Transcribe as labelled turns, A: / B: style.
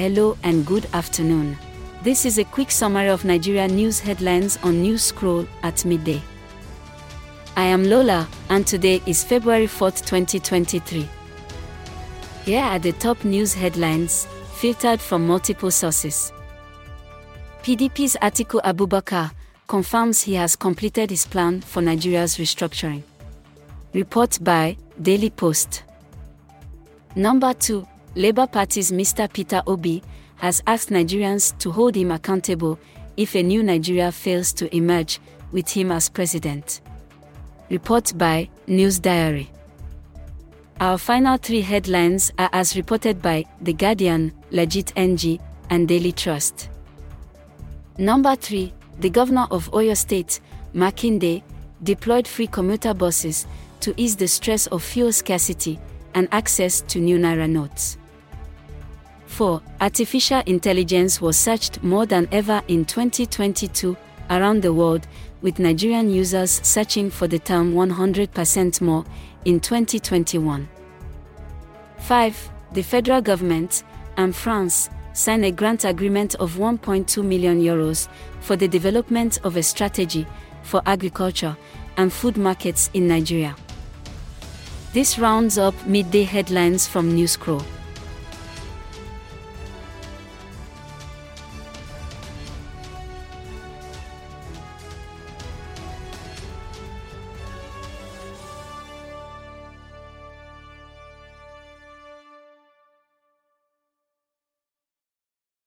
A: Hello and good afternoon. This is a quick summary of Nigeria news headlines on News Scroll at midday. I am Lola, and today is February 4th, 2023. Here are the top news headlines, filtered from multiple sources. PDP's Atiku Abubakar confirms he has completed his plan for Nigeria's restructuring. Report by Daily Post. Number 2. Labour Party's Mr. Peter Obi has asked Nigerians to hold him accountable if a new Nigeria fails to emerge with him as president. Report by News Diary. Our final three headlines are as reported by The Guardian, Legit NG, and Daily Trust. Number 3. The governor of Oyo State, Makinde, deployed free commuter buses to ease the stress of fuel scarcity and access to new Naira notes. 4. Artificial intelligence was searched more than ever in 2022 around the world, with Nigerian users searching for the term 100% more in 2021. 5. The federal government and France signed a grant agreement of 1.2 million euros for the development of a strategy for agriculture and food markets in Nigeria. This rounds up midday headlines from Newscroll.